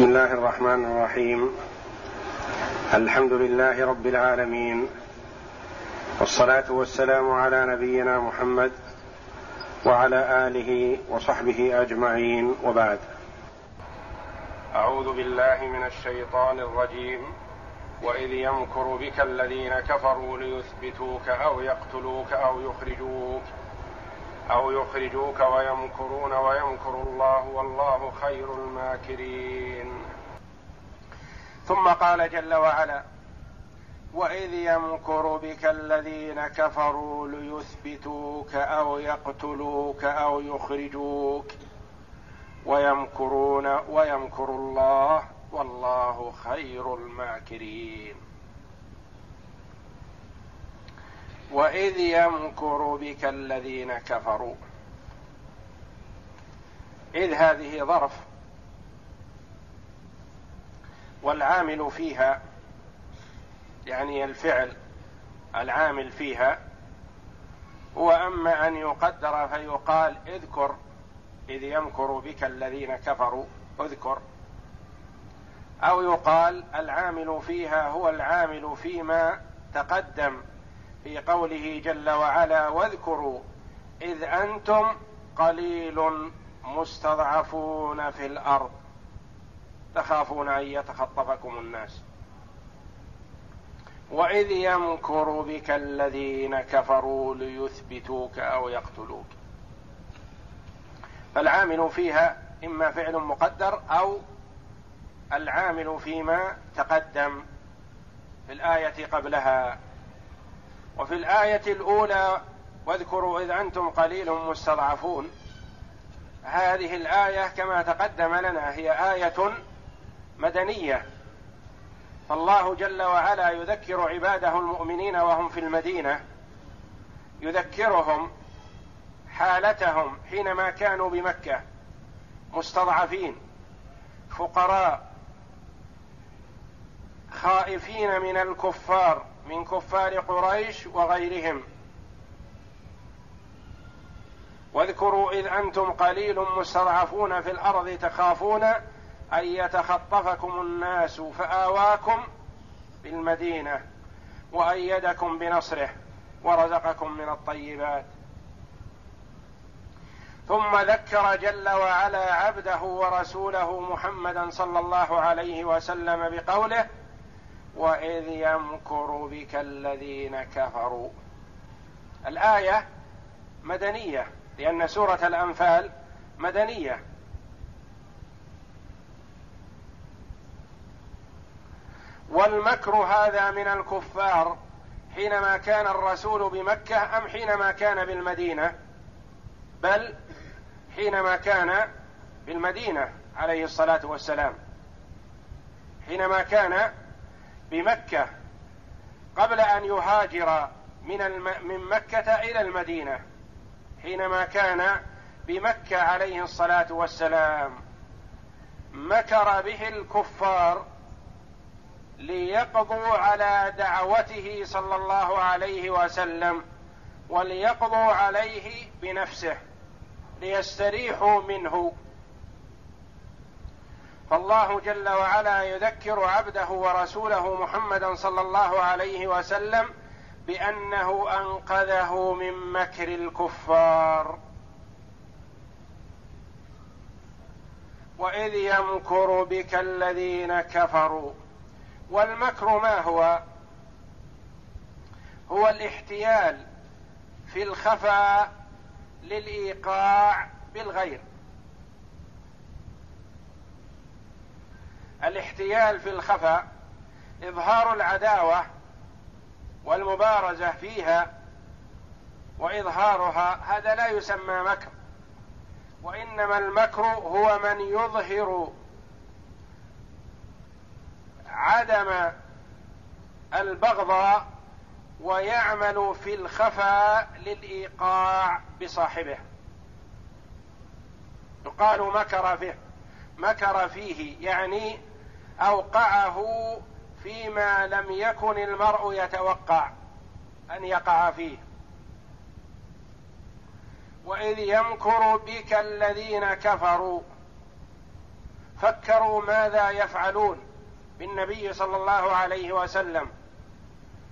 بسم الله الرحمن الرحيم. الحمد لله رب العالمين. والصلاة والسلام على نبينا محمد وعلى آله وصحبه أجمعين. وبعد. أعوذ بالله من الشيطان الرجيم. وإذ يمكر بك الذين كفروا ليثبتوك أو يقتلوك أو يخرجوك. أو يخرجوك ويمكرون ويمكر الله والله خير الماكرين. ثم قال جل وعلا وإذ يمكر بك الذين كفروا ليثبتوك أو يقتلوك أو يخرجوك ويمكرون ويمكر الله والله خير الماكرين. وإذ يمكر بك الذين كفروا. إذ هذه ظرف. والعامل فيها يعني الفعل العامل فيها هو أما أن يقدر فيقال اذكر إذ يمكر بك الذين كفروا اذكر. أو يقال العامل فيها هو العامل فيما تقدم. في قوله جل وعلا واذكروا إذ أنتم قليل مستضعفون في الأرض. تخافون أن يتخطفكم الناس. وإذ يمكر بك الذين كفروا ليثبتوك أو يقتلوك. فالعامل فيها إما فعل مقدر أو العامل فيما تقدم في الآية قبلها. وفي الآية الأولى واذكروا إذ أنتم قليل مستضعفون. هذه الآية كما تقدم لنا هي آية مدنية. فالله جل وعلا يذكر عباده المؤمنين وهم في المدينة يذكرهم حالتهم حينما كانوا بمكة مستضعفين فقراء خائفين من الكفار من كفار قريش وغيرهم. واذكروا إذ أنتم قليل مستضعفون في الأرض تخافون أن يتخطفكم الناس فآواكم بالمدينة وأيدكم بنصره ورزقكم من الطيبات. ثم ذكر جل وعلا عبده ورسوله محمدا صلى الله عليه وسلم بقوله وإذ يمكر بك الذين كفروا. الآية مدنية لأن سورة الأنفال مدنية. والمكر هذا من الكفار حينما كان الرسول بمكة أم حينما كان بالمدينة؟ بل حينما كان بالمدينة عليه الصلاة والسلام. حينما كان بمكة قبل أن يهاجر من الم... من مكة إلى المدينة حينما كان بمكة عليه الصلاة والسلام مكر به الكفار ليقضوا على دعوته صلى الله عليه وسلم وليقضوا عليه بنفسه ليستريحوا منه. فالله جل وعلا يذكر عبده ورسوله محمدا صلى الله عليه وسلم بأنه أنقذه من مكر الكفار. وإذ يمكر بك الذين كفروا. والمكر ما هو؟ هو الاحتيال في الخفاء للإيقاع بالغير. الاحتيال في الخفاء إظهار العداوة والمبارزة فيها وإظهارها هذا لا يسمى مكر وإنما المكر هو من يظهر عدم البغضاء ويعمل في الخفاء للإيقاع بصاحبه. يقال مكر به مكر فيه يعني أوقعه فيما لم يكن المرء يتوقع أن يقع فيه. وإذ يمكر بك الذين كفروا فكروا ماذا يفعلون بالنبي صلى الله عليه وسلم.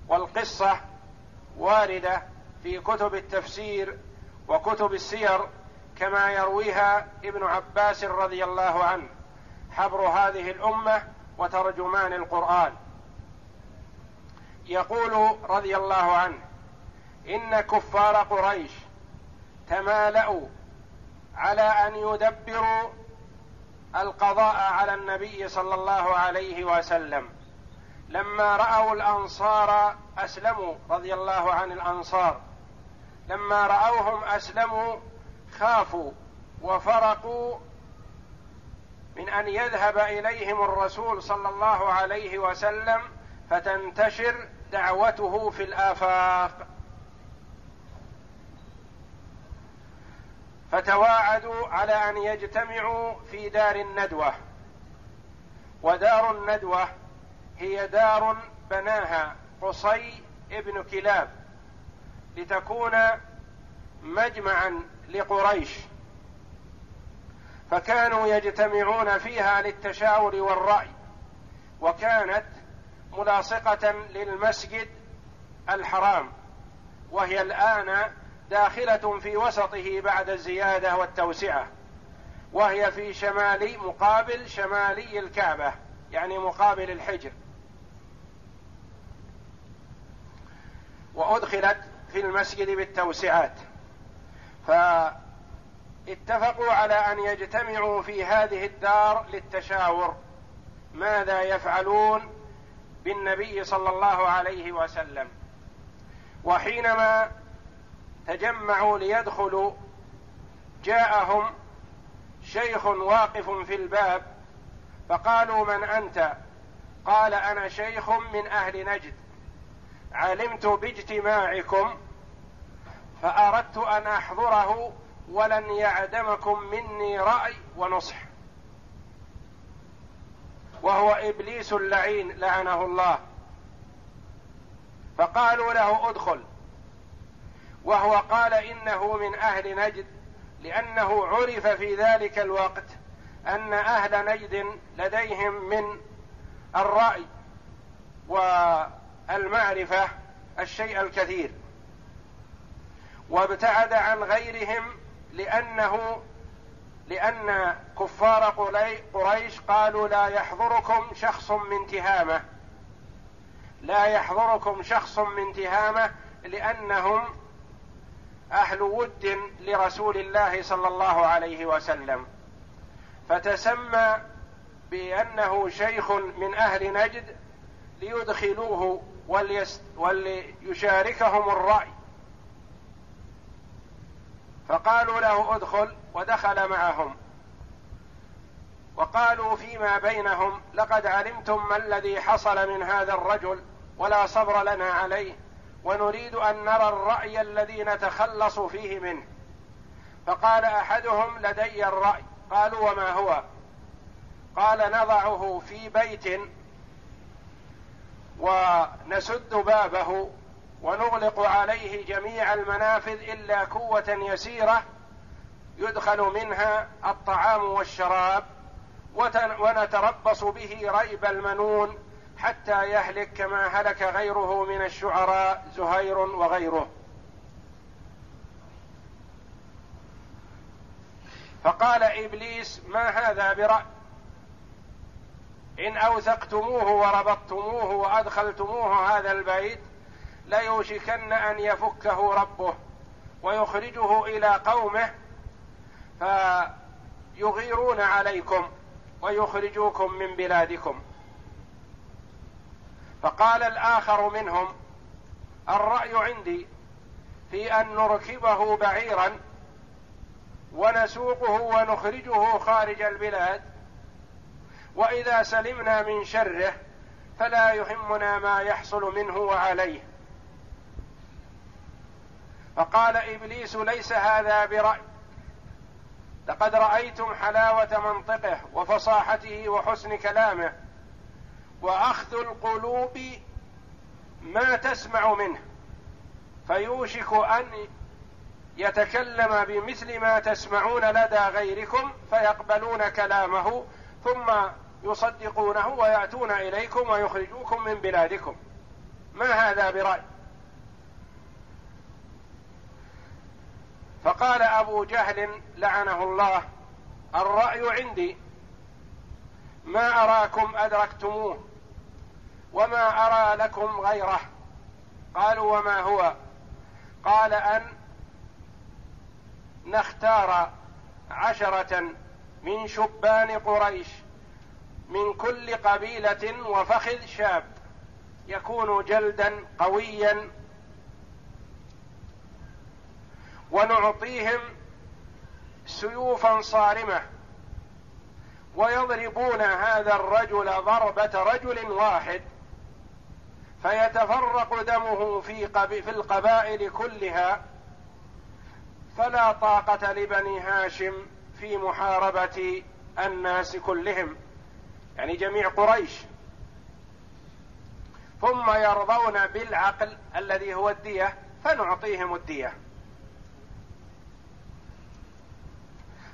والقصة واردة في كتب التفسير وكتب السير كما يرويها ابن عباس رضي الله عنه. حبر هذه الأمة وترجمان القرآن. يقول رضي الله عنه إن كفار قريش تمالأوا على أن يدبروا القضاء على النبي صلى الله عليه وسلم. لما رأوا الأنصار أسلموا رضي الله عن الأنصار. لما رأوهم أسلموا خافوا وفرقوا من أن يذهب إليهم الرسول صلى الله عليه وسلم فتنتشر دعوته في الآفاق. فتواعدوا على أن يجتمعوا في دار الندوة. ودار الندوة هي دار بناها قصي ابن كلاب لتكون مجمعا لقريش. فكانوا يجتمعون فيها للتشاور والرأي وكانت ملاصقة للمسجد الحرام وهي الآن داخلة في وسطه بعد الزيادة والتوسعة وهي في شمال مقابل شمالي الكعبة يعني مقابل الحجر. وأدخلت في المسجد بالتوسعات. فاتفقوا على أن يجتمعوا في هذه الدار للتشاور. ماذا يفعلون بالنبي صلى الله عليه وسلم؟ وحينما تجمعوا ليدخلوا جاءهم شيخ واقف في الباب فقالوا من أنت؟ قال أنا شيخ من أهل نجد. علمت باجتماعكم فأردت أن أحضره ولن يعدمكم مني رأي ونصح. وهو إبليس اللعين لعنه الله. فقالوا له ادخل. وهو قال إنه من أهل نجد لأنه عرف في ذلك الوقت أن أهل نجد لديهم من الرأي والمعرفة الشيء الكثير. وابتعد عن غيرهم لأنه لأن كفار قريش قالوا لا يحضركم شخص من تهامة. لا يحضركم شخص من تهامة لأنهم أهل ود لرسول الله صلى الله عليه وسلم. فتسمى بأنه شيخ من أهل نجد ليدخلوه وليشاركهم الرأي. فقالوا له ادخل ودخل معهم. وقالوا فيما بينهم لقد علمتم ما الذي حصل من هذا الرجل ولا صبر لنا عليه ونريد أن نرى الرأي الذي نتخلص فيه منه. فقال أحدهم لدي الرأي. قالوا وما هو؟ قال نضعه في بيت ونسد بابه ونغلق عليه جميع المنافذ إلا كوه يسيرة يدخل منها الطعام والشراب ونتربص به ريب المنون حتى يهلك كما هلك غيره من الشعراء زهير وغيره. فقال إبليس ما هذا براي إن أوثقتموه وربطتموه وأدخلتموه هذا البيت ليوشكن أن يفكه ربه ويخرجه إلى قومه فيغيرون عليكم ويخرجوكم من بلادكم. فقال الآخر منهم الرأي عندي في أن نركبه بعيرا ونسوقه ونخرجه خارج البلاد وإذا سلمنا من شره فلا يهمنا ما يحصل منه وعليه. فقال إبليس ليس هذا برأي. لقد رأيتم حلاوة منطقه وفصاحته وحسن كلامه وأخذ القلوب ما تسمع منه فيوشك أن يتكلم بمثل ما تسمعون لدى غيركم فيقبلون كلامه ثم يصدقونه ويأتون إليكم ويخرجوكم من بلادكم. ما هذا برأي؟ فقال أبو جهل لعنه الله الرأي عندي. ما أراكم أدركتموه وما أرى لكم غيره. قالوا وما هو؟ قال أن نختار عشرة من شبان قريش من كل قبيلة وفخذ شاب يكون جلدا قويا ونعطيهم سيوفا صارمة. ويضربون هذا الرجل ضربة رجل واحد فيتفرق دمه في في القبائل كلها. فلا طاقة لبني هاشم في محاربة الناس كلهم يعني جميع قريش. ثم يرضون بالعقل الذي هو الدية فنعطيهم الدية.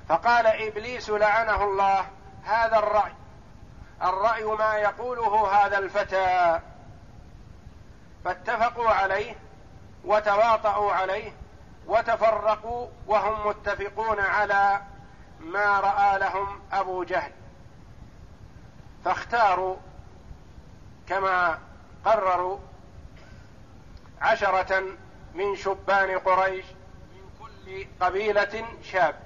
فقال إبليس لعنه الله هذا الرأي. الرأي ما يقوله هذا الفتى. فاتفقوا عليه وتواطؤوا عليه وتفرقوا وهم متفقون على ما رأى لهم أبو جهل. فاختاروا كما قرروا عشرة من شبان قريش من كل قبيلة شاب.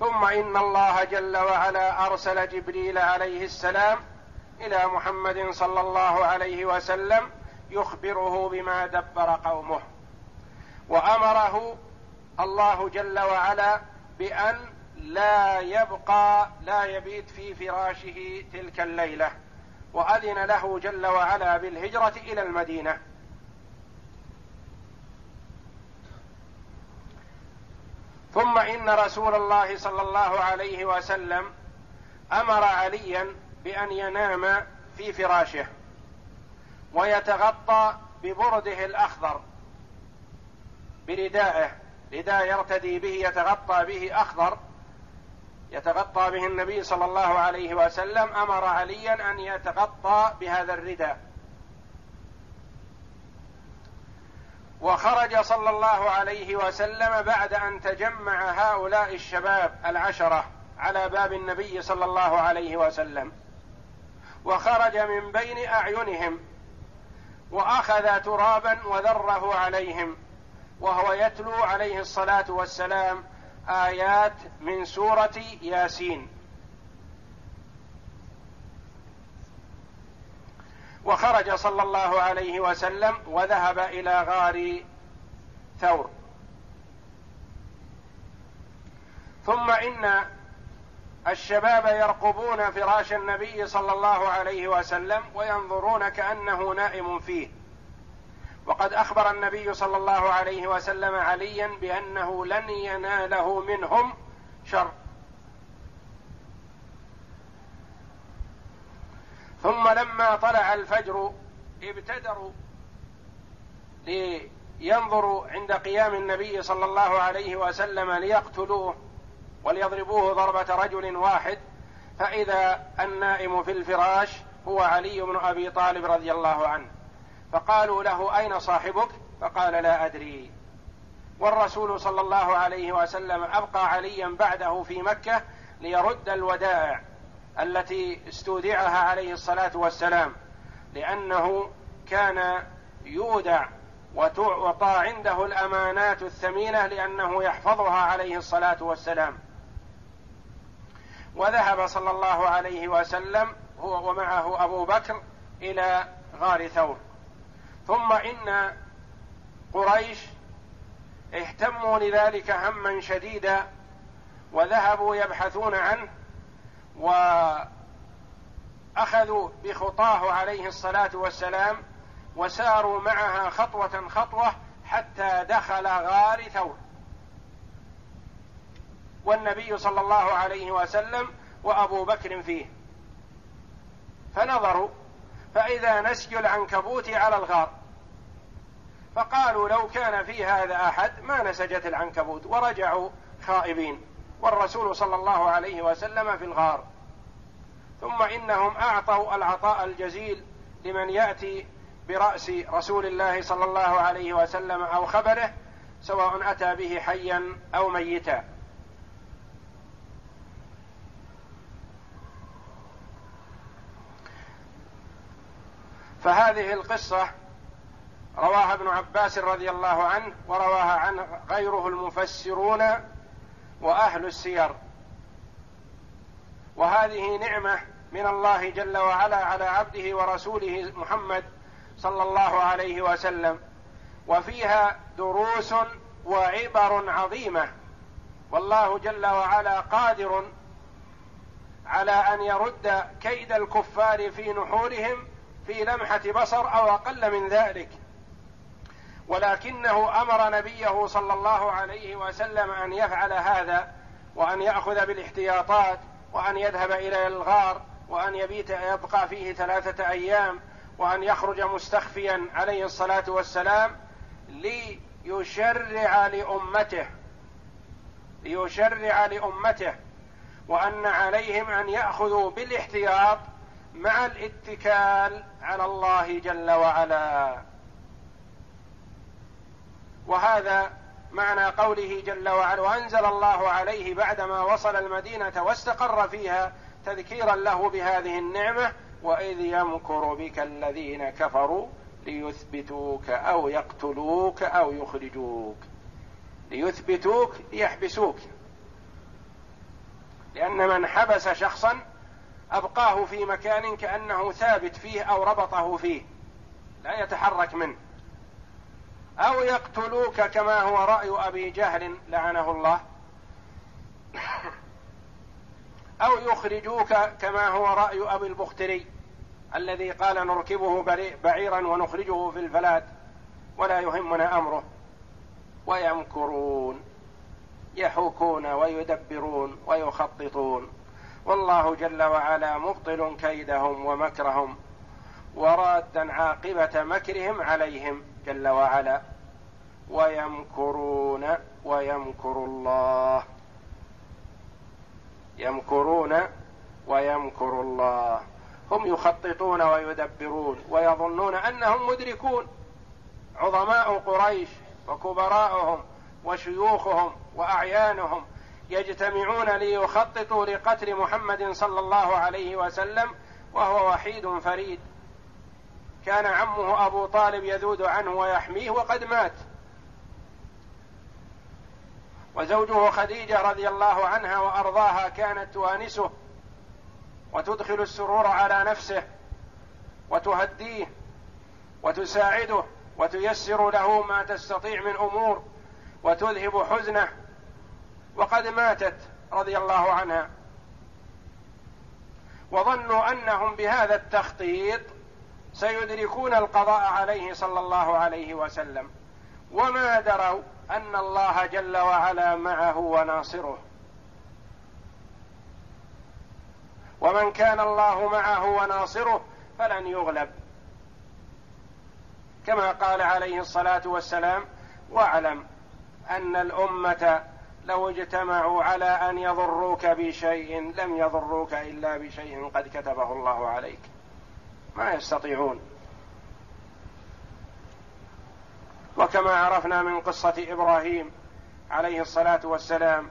ثم إن الله جل وعلا أرسل جبريل عليه السلام إلى محمد صلى الله عليه وسلم يخبره بما دبر قومه. وأمره الله جل وعلا بأن لا يبقى لا يبيت في فراشه تلك الليلة وأذن له جل وعلا بالهجرة إلى المدينة. ثم إن رسول الله صلى الله عليه وسلم أمر عليا بأن ينام في فراشه ويتغطى ببرده الأخضر بردائه رداء يرتدي به يتغطى به أخضر يتغطى به النبي صلى الله عليه وسلم أمر عليا أن يتغطى بهذا الرداء. وخرج صلى الله عليه وسلم بعد أن تجمع هؤلاء الشباب العشرة على باب النبي صلى الله عليه وسلم وخرج من بين أعينهم وأخذ ترابا وذره عليهم وهو يتلو عليه الصلاة والسلام آيات من سورة ياسين. وخرج صلى الله عليه وسلم وذهب إلى غار ثور. ثم إن الشباب يرقبون فراش النبي صلى الله عليه وسلم وينظرون كأنه نائم فيه. وقد أخبر النبي صلى الله عليه وسلم عليا بأنه لن يناله منهم شر. ثم لما طلع الفجر ابتدروا لينظروا عند قيام النبي صلى الله عليه وسلم ليقتلوه وليضربوه ضربة رجل واحد فإذا النائم في الفراش هو علي بن أبي طالب رضي الله عنه. فقالوا له أين صاحبك؟ فقال لا أدري. والرسول صلى الله عليه وسلم أبقى عليا بعده في مكة ليرد الودائع التي استودعها عليه الصلاة والسلام لأنه كان يودع وتعطى عنده الأمانات الثمينة لأنه يحفظها عليه الصلاة والسلام. وذهب صلى الله عليه وسلم هو ومعه أبو بكر إلى غار ثور. ثم إن قريش اهتموا لذلك هما شديدا وذهبوا يبحثون عنه وأخذوا بخطاه عليه الصلاة والسلام وساروا معها خطوة خطوة حتى دخل غار ثور. والنبي صلى الله عليه وسلم وأبو بكر فيه. فنظروا فإذا نسج العنكبوت على الغار فقالوا لو كان في هذا أحد ما نسجت العنكبوت ورجعوا خائبين. والرسول صلى الله عليه وسلم في الغار. ثم إنهم أعطوا العطاء الجزيل لمن يأتي برأس رسول الله صلى الله عليه وسلم أو خبره سواء أتى به حيا أو ميتا. فهذه القصة رواها ابن عباس رضي الله عنه ورواها عنه غيره المفسرون وأهل السير. وهذه نعمة من الله جل وعلا على عبده ورسوله محمد صلى الله عليه وسلم. وفيها دروس وعبر عظيمة. والله جل وعلا قادر على أن يرد كيد الكفار في نحورهم في لمحة بصر أو أقل من ذلك. ولكنه أمر نبيه صلى الله عليه وسلم أن يفعل هذا وأن يأخذ بالاحتياطات وأن يذهب إلى الغار وأن يبيت يبقى فيه ثلاثة أيام وأن يخرج مستخفيا عليه الصلاة والسلام ليشرع لأمته ليشرع لأمته وأن عليهم أن يأخذوا بالاحتياط مع الاتكال على الله جل وعلا. وهذا معنى قوله جل وعلا وأنزل الله عليه بعدما وصل المدينة واستقر فيها تذكيرا له بهذه النعمة وإذ يمكر بك الذين كفروا ليثبتوك أو يقتلوك أو يخرجوك. ليثبتوك ليحبسوك. لأن من حبس شخصا أبقاه في مكان كأنه ثابت فيه أو ربطه فيه لا يتحرك منه. أو يقتلوك كما هو رأي أبي جهل لعنه الله. أو يخرجوك كما هو رأي أبي البختري الذي قال نركبه بعيرا ونخرجه في الفلات ولا يهمنا أمره. ويمكرون يحوكون ويدبرون ويخططون. والله جل وعلا مبطل كيدهم ومكرهم ورادا عاقبة مكرهم عليهم جل وعلا. ويمكرون ويمكر الله. يمكرون ويمكر الله. هم يخططون ويدبرون ويظنون أنهم مدركون. عظماء قريش وكبراءهم وشيوخهم وأعيانهم يجتمعون ليخططوا لقتل محمد صلى الله عليه وسلم وهو وحيد فريد. كان عمه أبو طالب يذود عنه ويحميه وقد مات. وزوجه خديجة رضي الله عنها وأرضاها كانت توانسه وتدخل السرور على نفسه وتهديه وتساعده وتيسر له ما تستطيع من أمور وتذهب حزنه. وقد ماتت رضي الله عنها. وظنوا أنهم بهذا التخطيط سيدركون القضاء عليه صلى الله عليه وسلم. وما دروا أن الله جل وعلا معه وناصره. ومن كان الله معه وناصره فلن يغلب. كما قال عليه الصلاة والسلام واعلم أن الأمة لو اجتمعوا على أن يضروك بشيء لم يضروك إلا بشيء قد كتبه الله عليك. ما يستطيعون. وكما عرفنا من قصة إبراهيم عليه الصلاة والسلام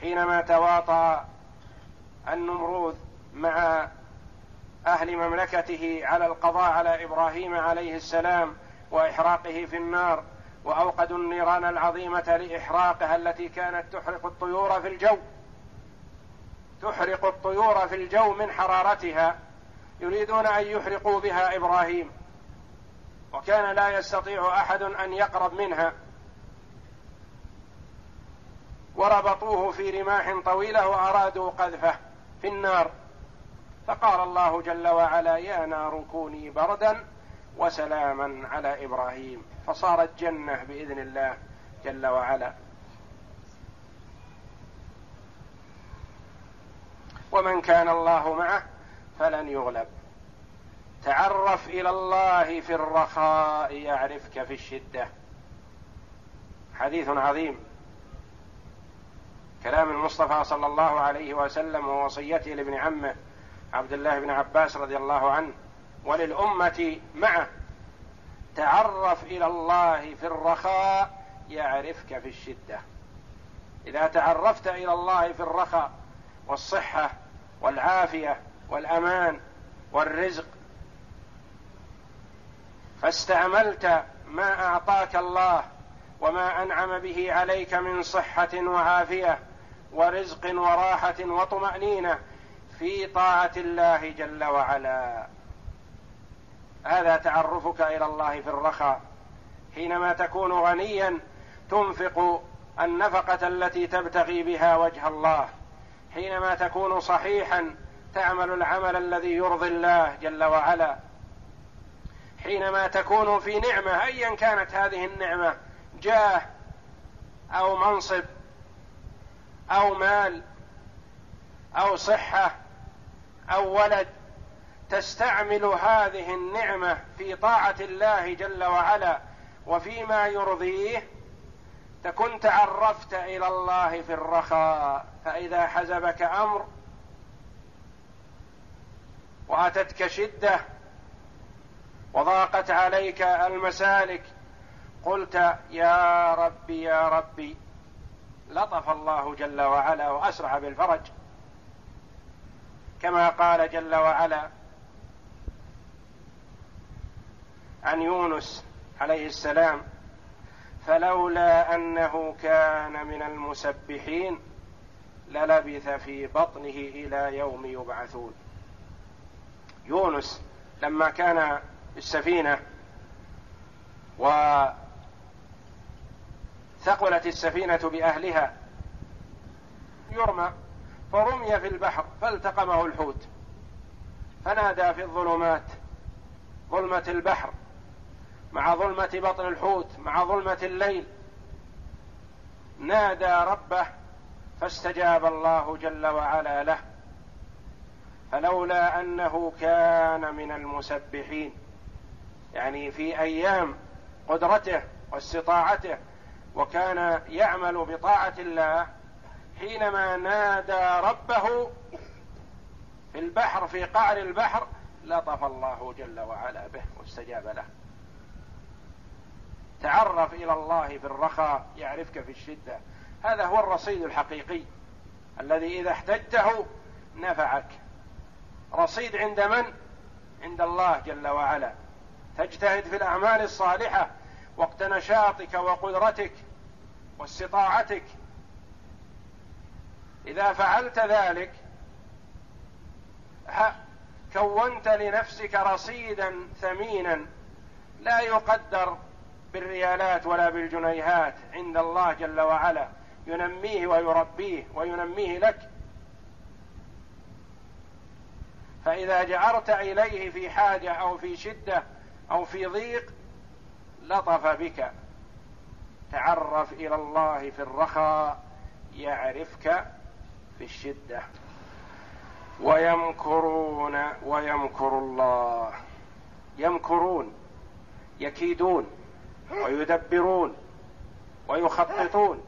حينما تواطى النمروذ مع أهل مملكته على القضاء على إبراهيم عليه السلام وإحراقه في النار وأوقدوا النيران العظيمة لإحراقها التي كانت تحرق الطيور في الجو. تحرق الطيور في الجو من حرارتها يريدون أن يحرقوا بها إبراهيم. وكان لا يستطيع أحد أن يقرب منها. وربطوه في رماح طويلة وأرادوا قذفه في النار. فقال الله جل وعلا يا نار كوني بردا وسلاما على إبراهيم فصارت جنه بإذن الله جل وعلا. ومن كان الله معه فلن يغلب. تعرف إلى الله في الرخاء يعرفك في الشدة. حديث عظيم. كلام المصطفى صلى الله عليه وسلم ووصيته لابن عمه عبد الله بن عباس رضي الله عنه وللأمة معه. تعرف إلى الله في الرخاء يعرفك في الشدة. إذا تعرفت إلى الله في الرخاء والصحة والعافية والأمان والرزق فاستعملت ما أعطاك الله وما أنعم به عليك من صحة وعافية ورزق وراحة وطمأنينة في طاعة الله جل وعلا. هذا تعرفك إلى الله في الرخاء. حينما تكون غنيا تنفق النفقة التي تبتغي بها وجه الله. حينما تكون صحيحا تعمل العمل الذي يرضي الله جل وعلا. حينما تكون في نعمة أيا كانت هذه النعمة جاه أو منصب أو مال أو صحة أو ولد تستعمل هذه النعمة في طاعة الله جل وعلا وفيما يرضيه. تكن تعرفت إلى الله في الرخاء فإذا حزبك أمر وأتتك شدة وضاقت عليك المسالك. قلت يا ربي يا ربي لطف الله جل وعلا وأسرع بالفرج. كما قال جل وعلا عن يونس عليه السلام فلولا أنه كان من المسبحين للبث في بطنه إلى يوم يبعثون. يونس لما كان السفينة وثقلت السفينة بأهلها. يرمى فرمي في البحر فالتقمه الحوت. فنادى في الظلمات ظلمة البحر مع ظلمة بطن الحوت مع ظلمة الليل. نادى ربه فاستجاب الله جل وعلا له فلولا أنه كان من المسبحين. يعني في أيام قدرته واستطاعته وكان يعمل بطاعة الله حينما نادى ربه في البحر في قعر البحر لطف الله جل وعلا به واستجاب له. تعرف إلى الله في الرخاء يعرفك في الشدة. هذا هو الرصيد الحقيقي الذي إذا احتجته نفعك. رصيد عند من؟ عند الله جل وعلا. تجتهد في الأعمال الصالحة وقت نشاطك وقدرتك واستطاعتك. إذا فعلت ذلك كونت لنفسك رصيدا ثمينا لا يقدر بالريالات ولا بالجنيهات عند الله جل وعلا ينميه ويربيه وينميه لك. فإذا جعرت إليه في حاجة أو في شدة أو في ضيق لطف بك. تعرف إلى الله في الرخاء يعرفك في الشدة. ويمكرون ويمكر الله. يمكرون يكيدون ويدبرون ويخططون.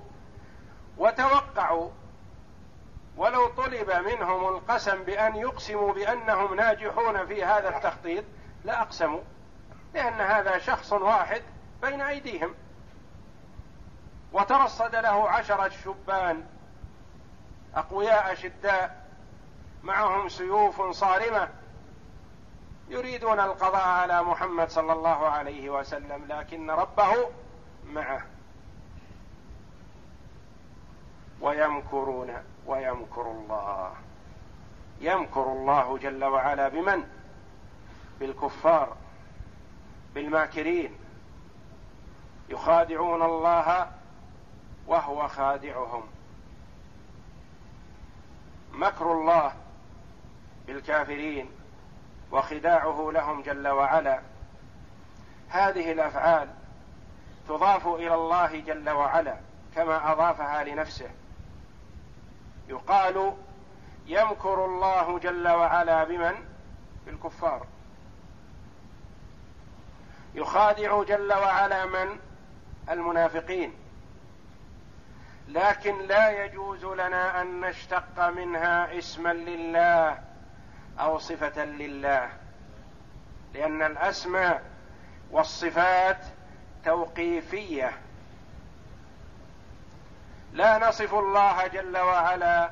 وتوقعوا ولو طلب منهم القسم بأن يقسموا بأنهم ناجحون في هذا التخطيط لأقسموا. لأن هذا شخص واحد بين أيديهم. وترصد له عشرة شبان أقوياء شداء معهم سيوف صارمة يريدون القضاء على محمد صلى الله عليه وسلم لكن ربه معه. ويمكرون ويمكر الله. يمكر الله جل وعلا بمن؟ بالكفار. بالماكرين. يخادعون الله وهو خادعهم. مكر الله بالكافرين وخداعه لهم جل وعلا. هذه الأفعال تضاف إلى الله جل وعلا كما أضافها لنفسه. يقال يمكر الله جل وعلا بمن؟ بالكفار. يخادع جل وعلا من؟ المنافقين. لكن لا يجوز لنا أن نشتق منها اسما لله أو صفة لله لأن الأسماء والصفات توقيفية. لا نصف الله جل وعلا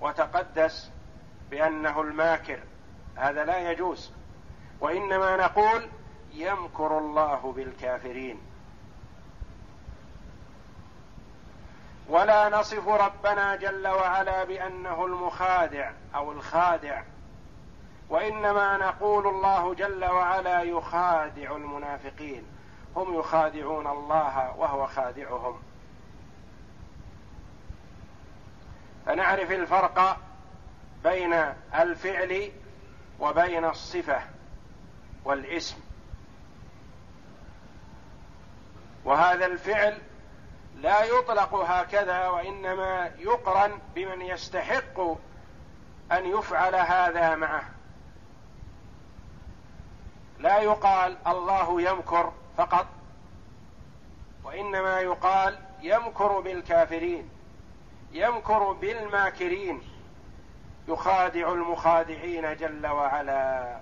وتقدس بأنه الماكر هذا لا يجوز. وإنما نقول يمكر الله بالكافرين. ولا نصف ربنا جل وعلا بأنه المخادع أو الخادع وإنما نقول الله جل وعلا يخادع المنافقين. هم يخادعون الله وهو خادعهم. فنعرف الفرق بين الفعل وبين الصفة. والاسم. وهذا الفعل لا يطلق هكذا وإنما يقرن بمن يستحق أن يفعل هذا معه. لا يقال الله يمكر فقط وإنما يقال يمكر بالكافرين يمكر بالماكرين يخادع المخادعين جل وعلا.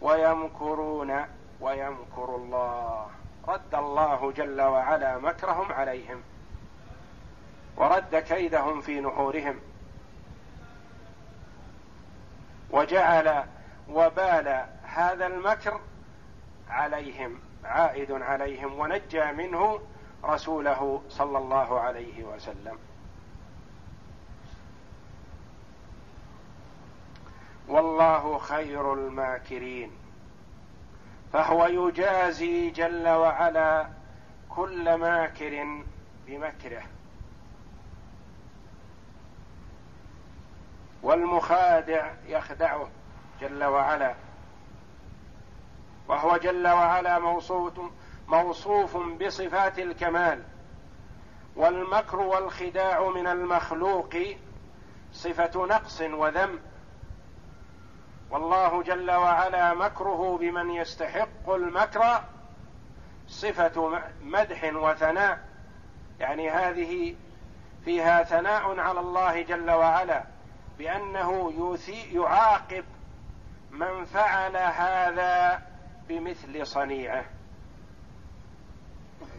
ويمكرون ويمكر الله. رد الله جل وعلا مكرهم عليهم. ورد كيدهم في نحورهم. وجعل وبال هذا المكر عليهم عائد عليهم ونجى منه رسوله صلى الله عليه وسلم. والله خير الماكرين. فهو يجازي جل وعلا كل ماكر بمكره. والمخادع يخدعه جل وعلا. وهو جل وعلا موصوف موصوف بصفات الكمال. والمكر والخداع من المخلوق صفة نقص وذم. والله جل وعلا مكره بمن يستحق المكر صفة مدح وثناء. يعني هذه فيها ثناء على الله جل وعلا بأنه يعاقب من فعل هذا بمثل صنيعه.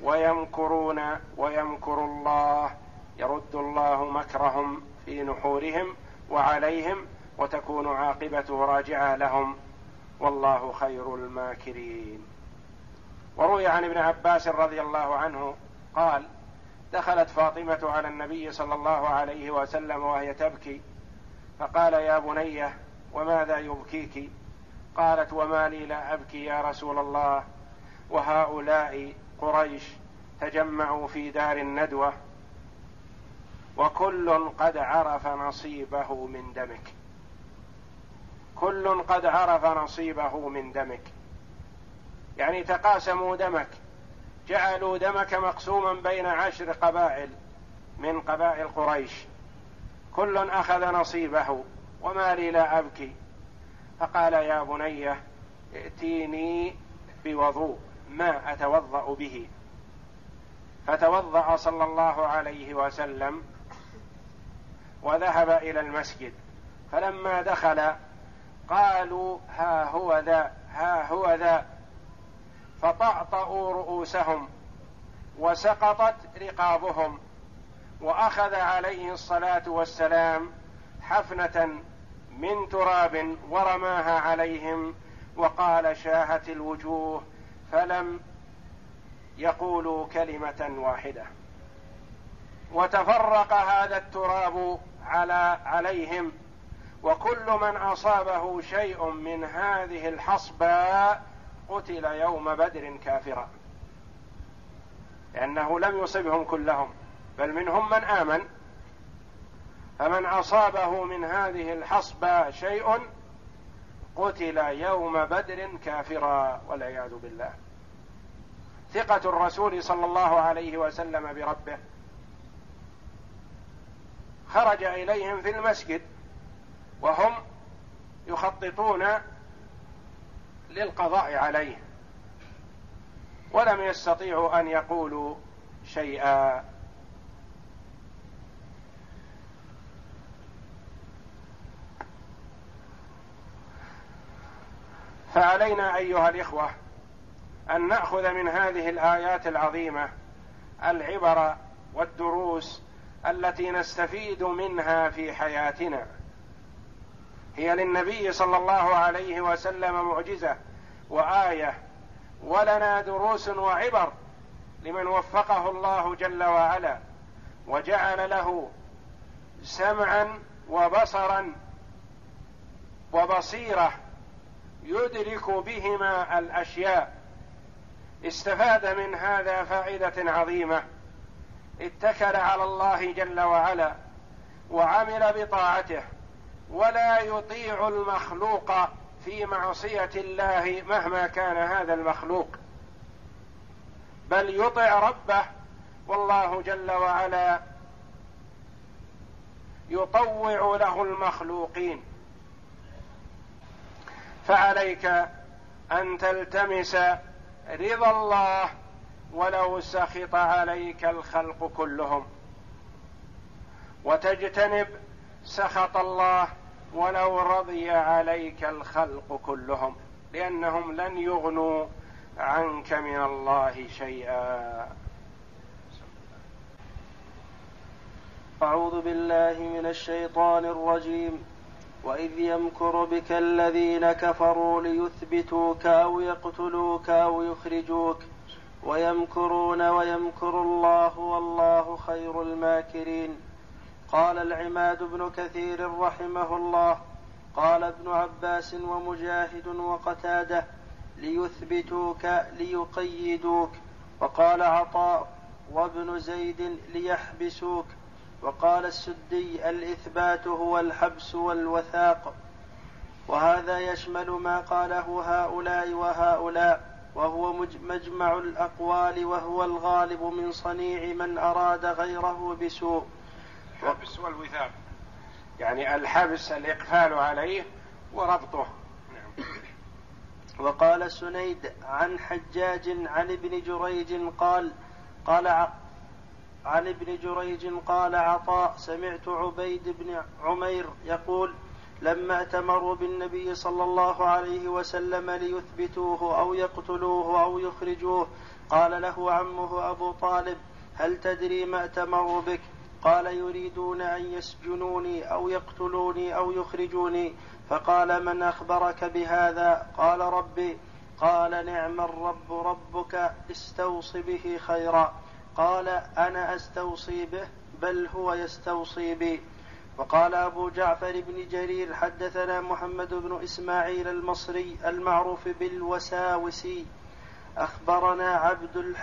ويمكرون ويمكر الله يرد الله مكرهم في نحورهم وعليهم. وتكون عاقبته راجعة لهم. والله خير الماكرين. وروي عن ابن عباس رضي الله عنه قال دخلت فاطمة على النبي صلى الله عليه وسلم وهي تبكي فقال يا بنيه وماذا يبكيك؟ قالت وما لي لا أبكي يا رسول الله. وهؤلاء قريش تجمعوا في دار الندوة وكل قد عرف نصيبه من دمك. كل قد عرف نصيبه من دمك. يعني تقاسموا دمك. جعلوا دمك مقسوما بين عشر قبائل من قبائل قريش. كل أخذ نصيبه. وما لي لا أبكي. فقال يا بني ائتيني بوضوء ما أتوضأ به. فتوضأ صلى الله عليه وسلم وذهب إلى المسجد. فلما دخل قالوا ها هو ذا ها هو ذا. فطأطأوا رؤوسهم وسقطت رقابهم وأخذ عليه الصلاة والسلام حفنة من تراب ورماها عليهم وقال شاهت الوجوه فلم يقولوا كلمة واحدة. وتفرق هذا التراب على عليهم. وكل من أصابه شيء من هذه الحصبة قتل يوم بدر كافرا. لأنه لم يصبهم كلهم بل منهم من آمن. فمن أصابه من هذه الحصبة شيء قتل يوم بدر كافرا والعياذ بالله. ثقة الرسول صلى الله عليه وسلم بربه. خرج إليهم في المسجد. وهم يخططون للقضاء عليه ولم يستطيعوا أن يقولوا شيئا. فعلينا أيها الإخوة أن نأخذ من هذه الآيات العظيمة العبر والدروس التي نستفيد منها في حياتنا. هي للنبي صلى الله عليه وسلم معجزة وآية ولنا دروس وعبر لمن وفقه الله جل وعلا وجعل له سمعا وبصرا وبصيرة يدرك بهما الأشياء. استفاد من هذا فائدة عظيمة. اتكل على الله جل وعلا وعمل بطاعته. ولا يطيع المخلوق في معصية الله مهما كان هذا المخلوق. بل يطع ربه والله جل وعلا يطوع له المخلوقين. فعليك أن تلتمس رضا الله ولو سخط عليك الخلق كلهم. وتجتنب سخط الله ولو رضي عليك الخلق كلهم لأنهم لن يغنوا عنك من الله شيئا. أعوذ بالله من الشيطان الرجيم. وإذ يمكر بك الذين كفروا ليثبتوك أو يقتلوك أو يخرجوك. ويمكرون ويمكر الله والله خير الماكرين. قال العماد بن كثير رحمه الله قال ابن عباس ومجاهد وقتادة ليثبتوك ليقيدوك. وقال عطاء وابن زيد ليحبسوك. وقال السدي الإثبات هو الحبس والوثاق. وهذا يشمل ما قاله هؤلاء وهؤلاء وهو مجمع الأقوال وهو الغالب من صنيع من أراد غيره بسوء. الحبس والوثاق يعني الحبس الإقفال عليه وربطه نعم. وقال سنيد عن حجاج عن ابن جريج قال قال عن ابن جريج قال عطاء سمعت عبيد بن عمير يقول لما ائتمروا بالنبي صلى الله عليه وسلم ليثبتوه أو يقتلوه أو يخرجوه قال له عمه أبو طالب هل تدري ما ائتمروا بك قال يريدون أن يسجنوني أو يقتلوني أو يخرجوني. فقال من أخبرك بهذا؟ قال ربي. قال نعم الرب ربك استوص به خيرا. قال أنا أستوصي به بل هو يستوصي بي. وقال أبو جعفر بن جرير حدثنا محمد بن إسماعيل المصري المعروف بالوساوسي. أخبرنا عبد.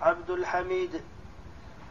عبد الحميد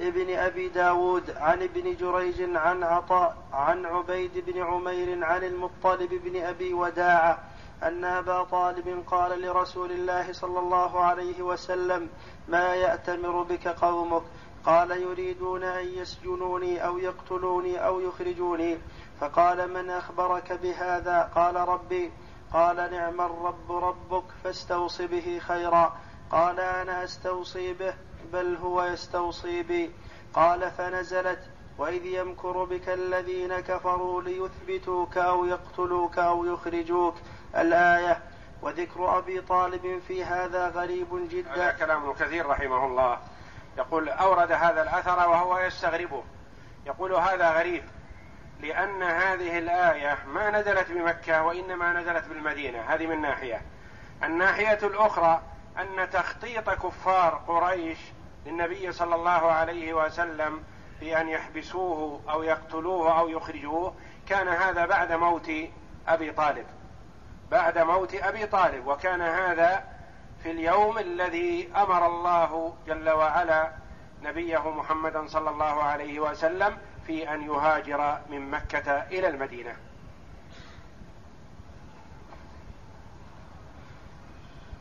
ابن أبي داود عن ابن جريج عن عطاء عن عبيد بن عمير عن المطلب بن أبي وداعة أن أبا طالب قال لرسول الله صلى الله عليه وسلم ما يأتمر بك قومك قال يريدون أن يسجنوني أو يقتلوني أو يخرجوني فقال من أخبرك بهذا قال ربي قال نعم الرب ربك فاستوص به خيرا قال أنا أستوصي به بل هو يستوصي بي. قال فنزلت وإذ يمكر بك الذين كفروا ليثبتوك أو يقتلوك أو يخرجوك. الآية وذكر أبي طالب في هذا غريب جدا. هذا كلام كثير رحمه الله. يقول أورد هذا الأثر وهو يستغربه. يقول هذا غريب لأن هذه الآية ما نزلت بمكة وإنما نزلت بالمدينة. هذه من ناحية. الناحية الأخرى أن تخطيط كفار قريش للنبي صلى الله عليه وسلم في أن يحبسوه أو يقتلوه أو يخرجوه كان هذا بعد موت أبي طالب. بعد موت أبي طالب وكان هذا في اليوم الذي أمر الله جل وعلا نبيه محمدا صلى الله عليه وسلم في أن يهاجر من مكة إلى المدينة.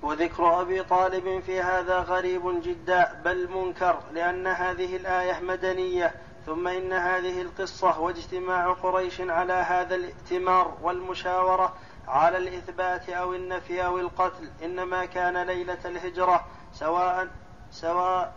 وذكر أبي طالب في هذا غريب جدا بل منكر لأن هذه الآية مدنية ثم إن هذه القصة واجتماع قريش على هذا الائتمار والمشاورة على الإثبات أو النفي أو القتل إنما كان ليلة الهجرة سواء سواء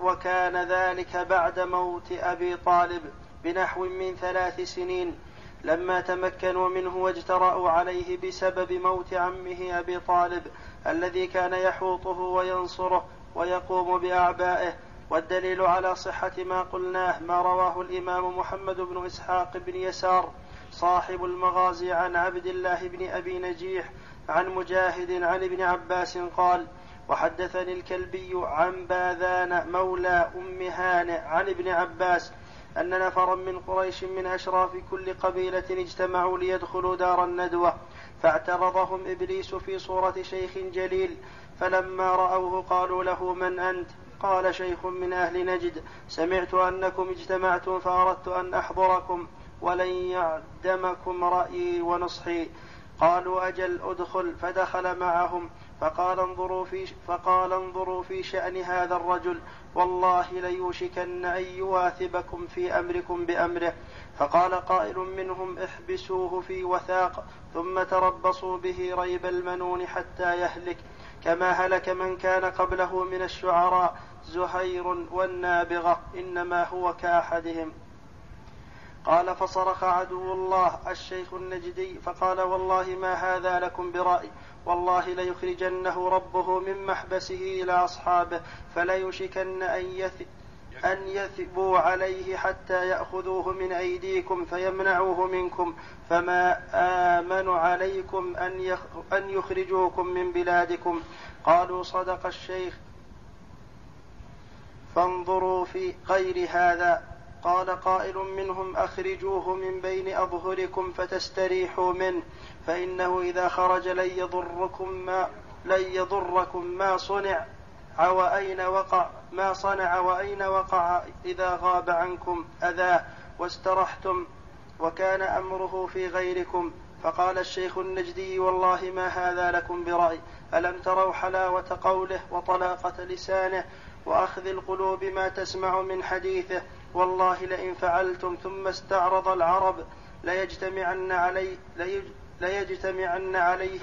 وكان ذلك بعد موت أبي طالب بنحو من ثلاث سنين. لما تمكنوا منه واجترأوا عليه بسبب موت عمه أبي طالب الذي كان يحوطه وينصره ويقوم بأعبائه والدليل على صحة ما قلناه ما رواه الإمام محمد بن إسحاق بن يسار صاحب المغازي عن عبد الله بن أبي نجيح عن مجاهد عن ابن عباس قال وحدثني الكلبي عن باذان مولى أم هانئ عن ابن عباس أن نفرا من قريش من أشراف كل قبيلة اجتمعوا ليدخلوا دار الندوة فاعترضهم إبليس في صورة شيخ جليل فلما رأوه قالوا له من أنت؟ قال شيخ من أهل نجد سمعت أنكم اجتمعتم فأردت أن أحضركم ولن يعدمكم رأيي ونصحي. قالوا أجل أدخل فدخل معهم فقال انظروا في فقال انظروا في شأن هذا الرجل. والله ليوشكن أن يواثبكم في أمركم بأمره. فقال قائل منهم احبسوه في وثاق ثم تربصوا به ريب المنون حتى يهلك. كما هلك من كان قبله من الشعراء زهير والنابغة إنما هو كأحدهم. قال فصرخ عدو الله الشيخ النجدي فقال والله ما هذا لكم برأي؟ والله ليخرجنه ربه من محبسه إلى أصحابه فليشكن أن يث أن يثبوا عليه حتى يأخذوه من أيديكم فيمنعوه منكم فما آمن عليكم أن أن يخرجوكم من بلادكم. قالوا صدق الشيخ. فانظروا في غير هذا. قال قائل منهم أخرجوه من بين أظهركم فتستريحوا منه. فإنه إذا خرج لن يضركم ما لن يضركم ما صنع وأين وقع ما صنع وأين وقع إذا غاب عنكم أذاه واسترحتم وكان أمره في غيركم فقال الشيخ النجدي والله ما هذا لكم برأي ألم تروا حلاوة قوله وطلاقة لسانه وأخذ القلوب ما تسمع من حديثه والله لئن فعلتم ثم استعرض العرب ليجتمعن عليه ليجتمعن عليه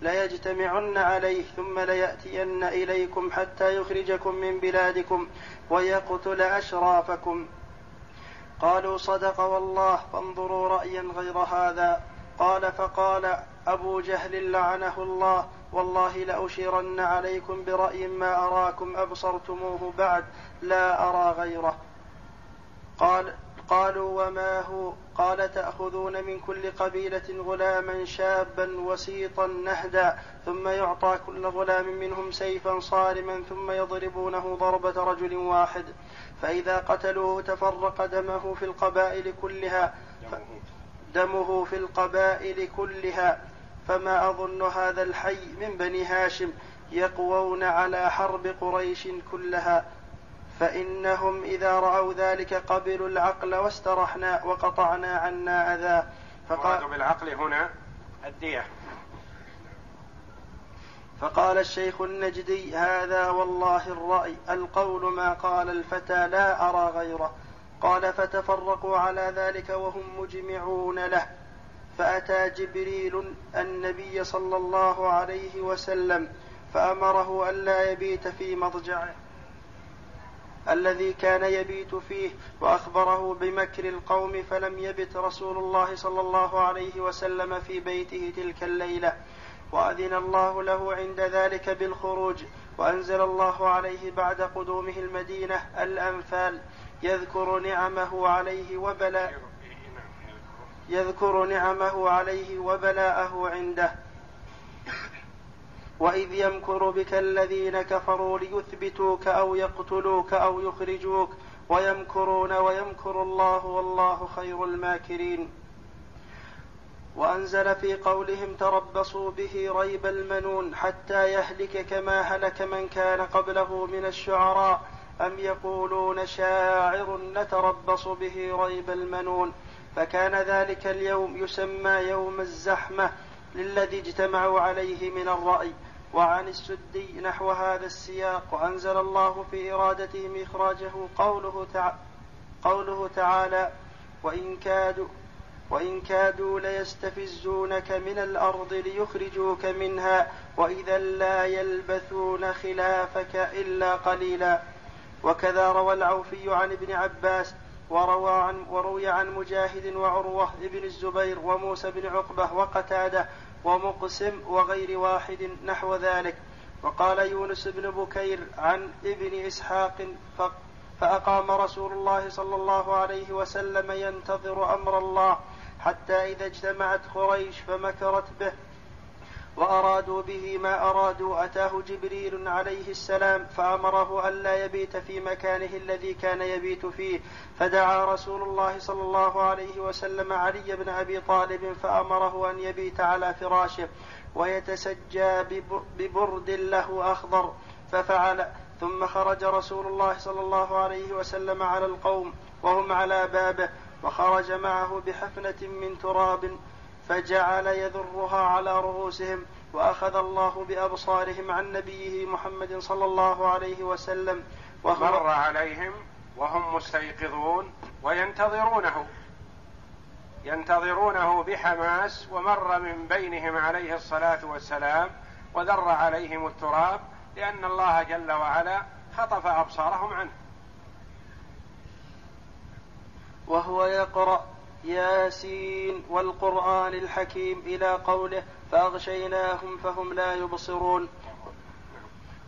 ليجتمعن عليه ثم ليأتين إليكم حتى يخرجكم من بلادكم ويقتل أشرافكم. قالوا صدق والله فانظروا رأيا غير هذا. قال فقال أبو جهل لعنه الله والله لأشيرن عليكم برأي ما أراكم أبصرتموه بعد لا أرى غيره. قال قالوا وما هو؟ قال تأخذون من كل قبيلة غلاما شابا وسيطا نهدا ثم يعطى كل غلام منهم سيفا صارما ثم يضربونه ضربة رجل واحد. فإذا قتلوه تفرق دمه في القبائل كلها دمه في القبائل كلها. فما أظن هذا الحي من بني هاشم يقوون على حرب قريش كلها. فإنهم إذا رأوا ذلك قبلوا العقل واسترحنا وقطعنا عنا أذاه فقال بالعقل هنا الدية. فقال الشيخ النجدي هذا والله الرأي. القول ما قال الفتى لا أرى غيره. قال فتفرقوا على ذلك وهم مجمعون له. فأتى جبريل النبي صلى الله عليه وسلم فأمره ألا يبيت في مضجعه. الذي كان يبيت فيه وأخبره بمكر القوم فلم يبت رسول الله صلى الله عليه وسلم في بيته تلك الليلة. وأذن الله له عند ذلك بالخروج وأنزل الله عليه بعد قدومه المدينة الأنفال. يذكر نعمه عليه وبلاء يذكر نعمه عليه وبلاءه عنده. وإذ يمكر بك الذين كفروا ليثبتوك أو يقتلوك أو يخرجوك ويمكرون ويمكر الله والله خير الماكرين. وأنزل في قولهم تربصوا به ريب المنون حتى يهلك كما هلك من كان قبله من الشعراء. أم يقولون شاعر نتربص به ريب المنون. فكان ذلك اليوم يسمى يوم الزحمة للذي اجتمعوا عليه من الرأي. وعن السدي نحو هذا السياق وأنزل الله في إرادتهم إخراجه قوله, تع... قوله تعالى وإن كادوا وإن كادوا ليستفزونك من الأرض ليخرجوك منها وإذا لا يلبثون خلافك إلا قليلا. وكذا روى العوفي عن ابن عباس وروى عن وروي عن مجاهد وعروة ابن الزبير وموسى بن عقبة وقتادة ومقسم وغير واحد نحو ذلك. وقال يونس بن بكير عن ابن إسحاق فأقام رسول الله صلى الله عليه وسلم ينتظر أمر الله حتى إذا اجتمعت قريش فمكرت به. وأرادوا به ما أرادوا أتاه جبريل عليه السلام فأمره ألا يبيت في مكانه الذي كان يبيت فيه. فدعا رسول الله صلى الله عليه وسلم علي بن أبي طالب فأمره أن يبيت على فراشه ويتسجى ببرد له أخضر. ففعل ثم خرج رسول الله صلى الله عليه وسلم على القوم وهم على بابه وخرج معه بحفنة من تراب. فجعل يذرها على رؤوسهم وأخذ الله بأبصارهم عن نبيه محمد صلى الله عليه وسلم مر عليهم وهم مستيقظون وينتظرونه. ينتظرونه بحماس ومر من بينهم عليه الصلاة والسلام وذر عليهم التراب لأن الله جل وعلا خطف أبصارهم عنه. وهو يقرأ ياسين والقرآن الحكيم إلى قوله فأغشيناهم فهم لا يبصرون.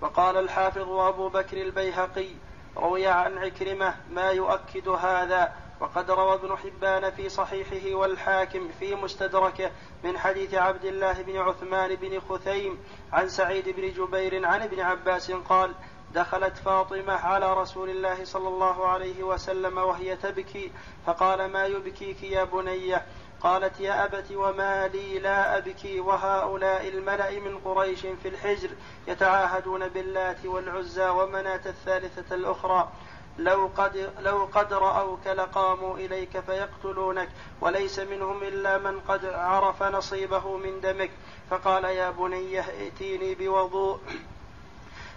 وقال الحافظ أبو بكر البيهقي روي عن عكرمة ما يؤكد هذا وقد روى ابن حبان في صحيحه والحاكم في مستدركه من حديث عبد الله بن عثمان بن خثيم عن سعيد بن جبير عن ابن عباس قال دخلت فاطمة على رسول الله صلى الله عليه وسلم وهي تبكي فقال ما يبكيك يا بنية قالت يا أبت وما لي لا أبكي وهؤلاء الملأ من قريش في الحجر يتعاهدون باللات والعزى ومناة الثالثة الأخرى. لو قد لو قد رأوك لقاموا إليك فيقتلونك وليس منهم إلا من قد عرف نصيبه من دمك. فقال يا بني ائتيني بوضوء.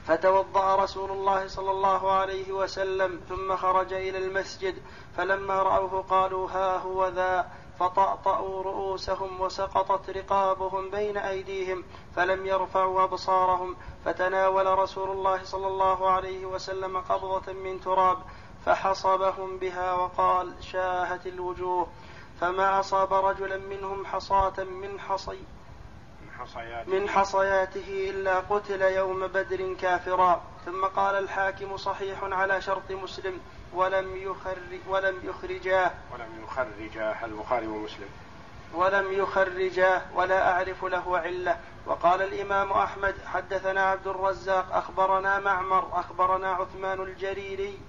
فتوضأ رسول الله صلى الله عليه وسلم ثم خرج إلى المسجد فلما رأوه قالوا ها هو ذا؟ فطأطأوا رؤوسهم وسقطت رقابهم بين أيديهم فلم يرفعوا أبصارهم فتناول رسول الله صلى الله عليه وسلم قبضة من تراب فحصبهم بها وقال شاهت الوجوه. فما أصاب رجلا منهم حصاة من حصي. حصياته. من حصياته إلا قتل يوم بدر كافرا. ثم قال الحاكم صحيح على شرط مسلم ولم يخرج ولم يخرجاه. ولم يخرجاه البخاري ومسلم. ولم يخرجاه ولا أعرف له علة. وقال الإمام أحمد حدثنا عبد الرزاق أخبرنا معمر أخبرنا عثمان الجريري.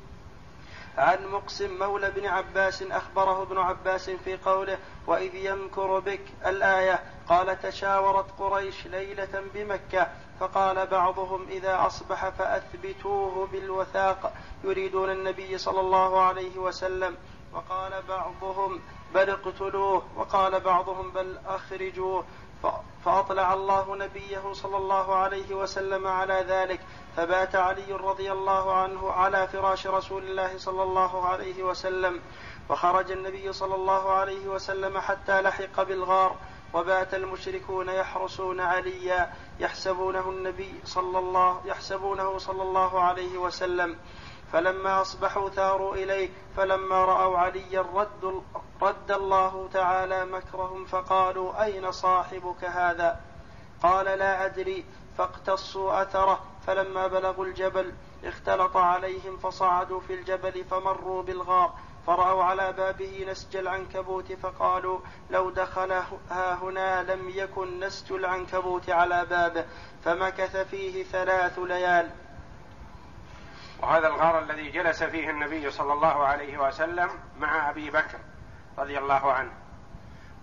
عن مقسم مولى بن عباس أخبره ابن عباس في قوله وإذ يمكر بك الآية قال تشاورت قريش ليلة بمكة فقال بعضهم إذا أصبح فأثبتوه بالوثاق يريدون النبي صلى الله عليه وسلم وقال بعضهم بل اقتلوه وقال بعضهم بل أخرجوه فأطلع الله نبيه صلى الله عليه وسلم على ذلك فبات علي رضي الله عنه على فراش رسول الله صلى الله عليه وسلم وخرج النبي صلى الله عليه وسلم حتى لحق بالغار وبات المشركون يحرسون عليا يحسبونه النبي صلى الله يحسبونه صلى الله عليه وسلم. فلما أصبحوا ثاروا إليه فلما رأوا عليا رد, رد الله تعالى مكرهم فقالوا أين صاحبك هذا؟ قال لا أدري فاقتصوا أثره. فلما بلغوا الجبل اختلط عليهم فصعدوا في الجبل فمروا بالغار. فرأوا على بابه نسج العنكبوت فقالوا لو دخل ها هنا لم يكن نسج العنكبوت على بابه فمكث فيه ثلاث ليال. وهذا الغار الذي جلس فيه النبي صلى الله عليه وسلم مع أبي بكر رضي الله عنه.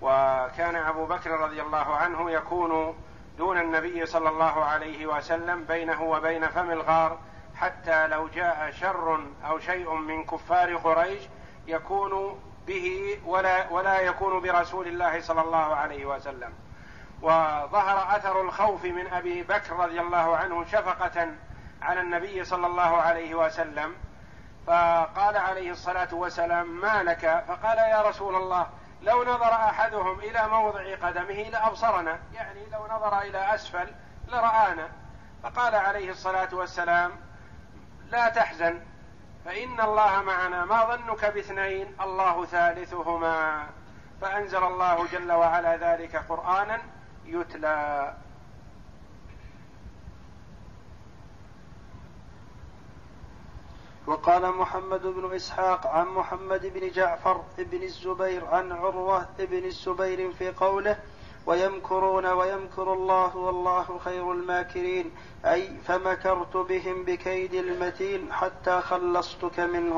وكان أبو بكر رضي الله عنه يكون دون النبي صلى الله عليه وسلم بينه وبين فم الغار حتى لو جاء شر أو شيء من كفار قريش يكون به ولا ولا يكون برسول الله صلى الله عليه وسلم. وظهر أثر الخوف من أبي بكر رضي الله عنه شفقة على النبي صلى الله عليه وسلم فقال عليه الصلاة والسلام ما لك؟ فقال يا رسول الله لو نظر أحدهم إلى موضع قدمه لأبصرنا. يعني لو نظر إلى أسفل لرآنا. فقال عليه الصلاة والسلام لا تحزن فإن الله معنا ما ظنك باثنين الله ثالثهما. فأنزل الله جل وعلا ذلك قرآنا يتلى. وقال محمد بن إسحاق عن محمد بن جعفر بن الزبير عن عروة بن الزبير في قوله ويمكرون ويمكر الله والله خير الماكرين أي فمكرت بهم بكيد المتين حتى خلصتك منهم.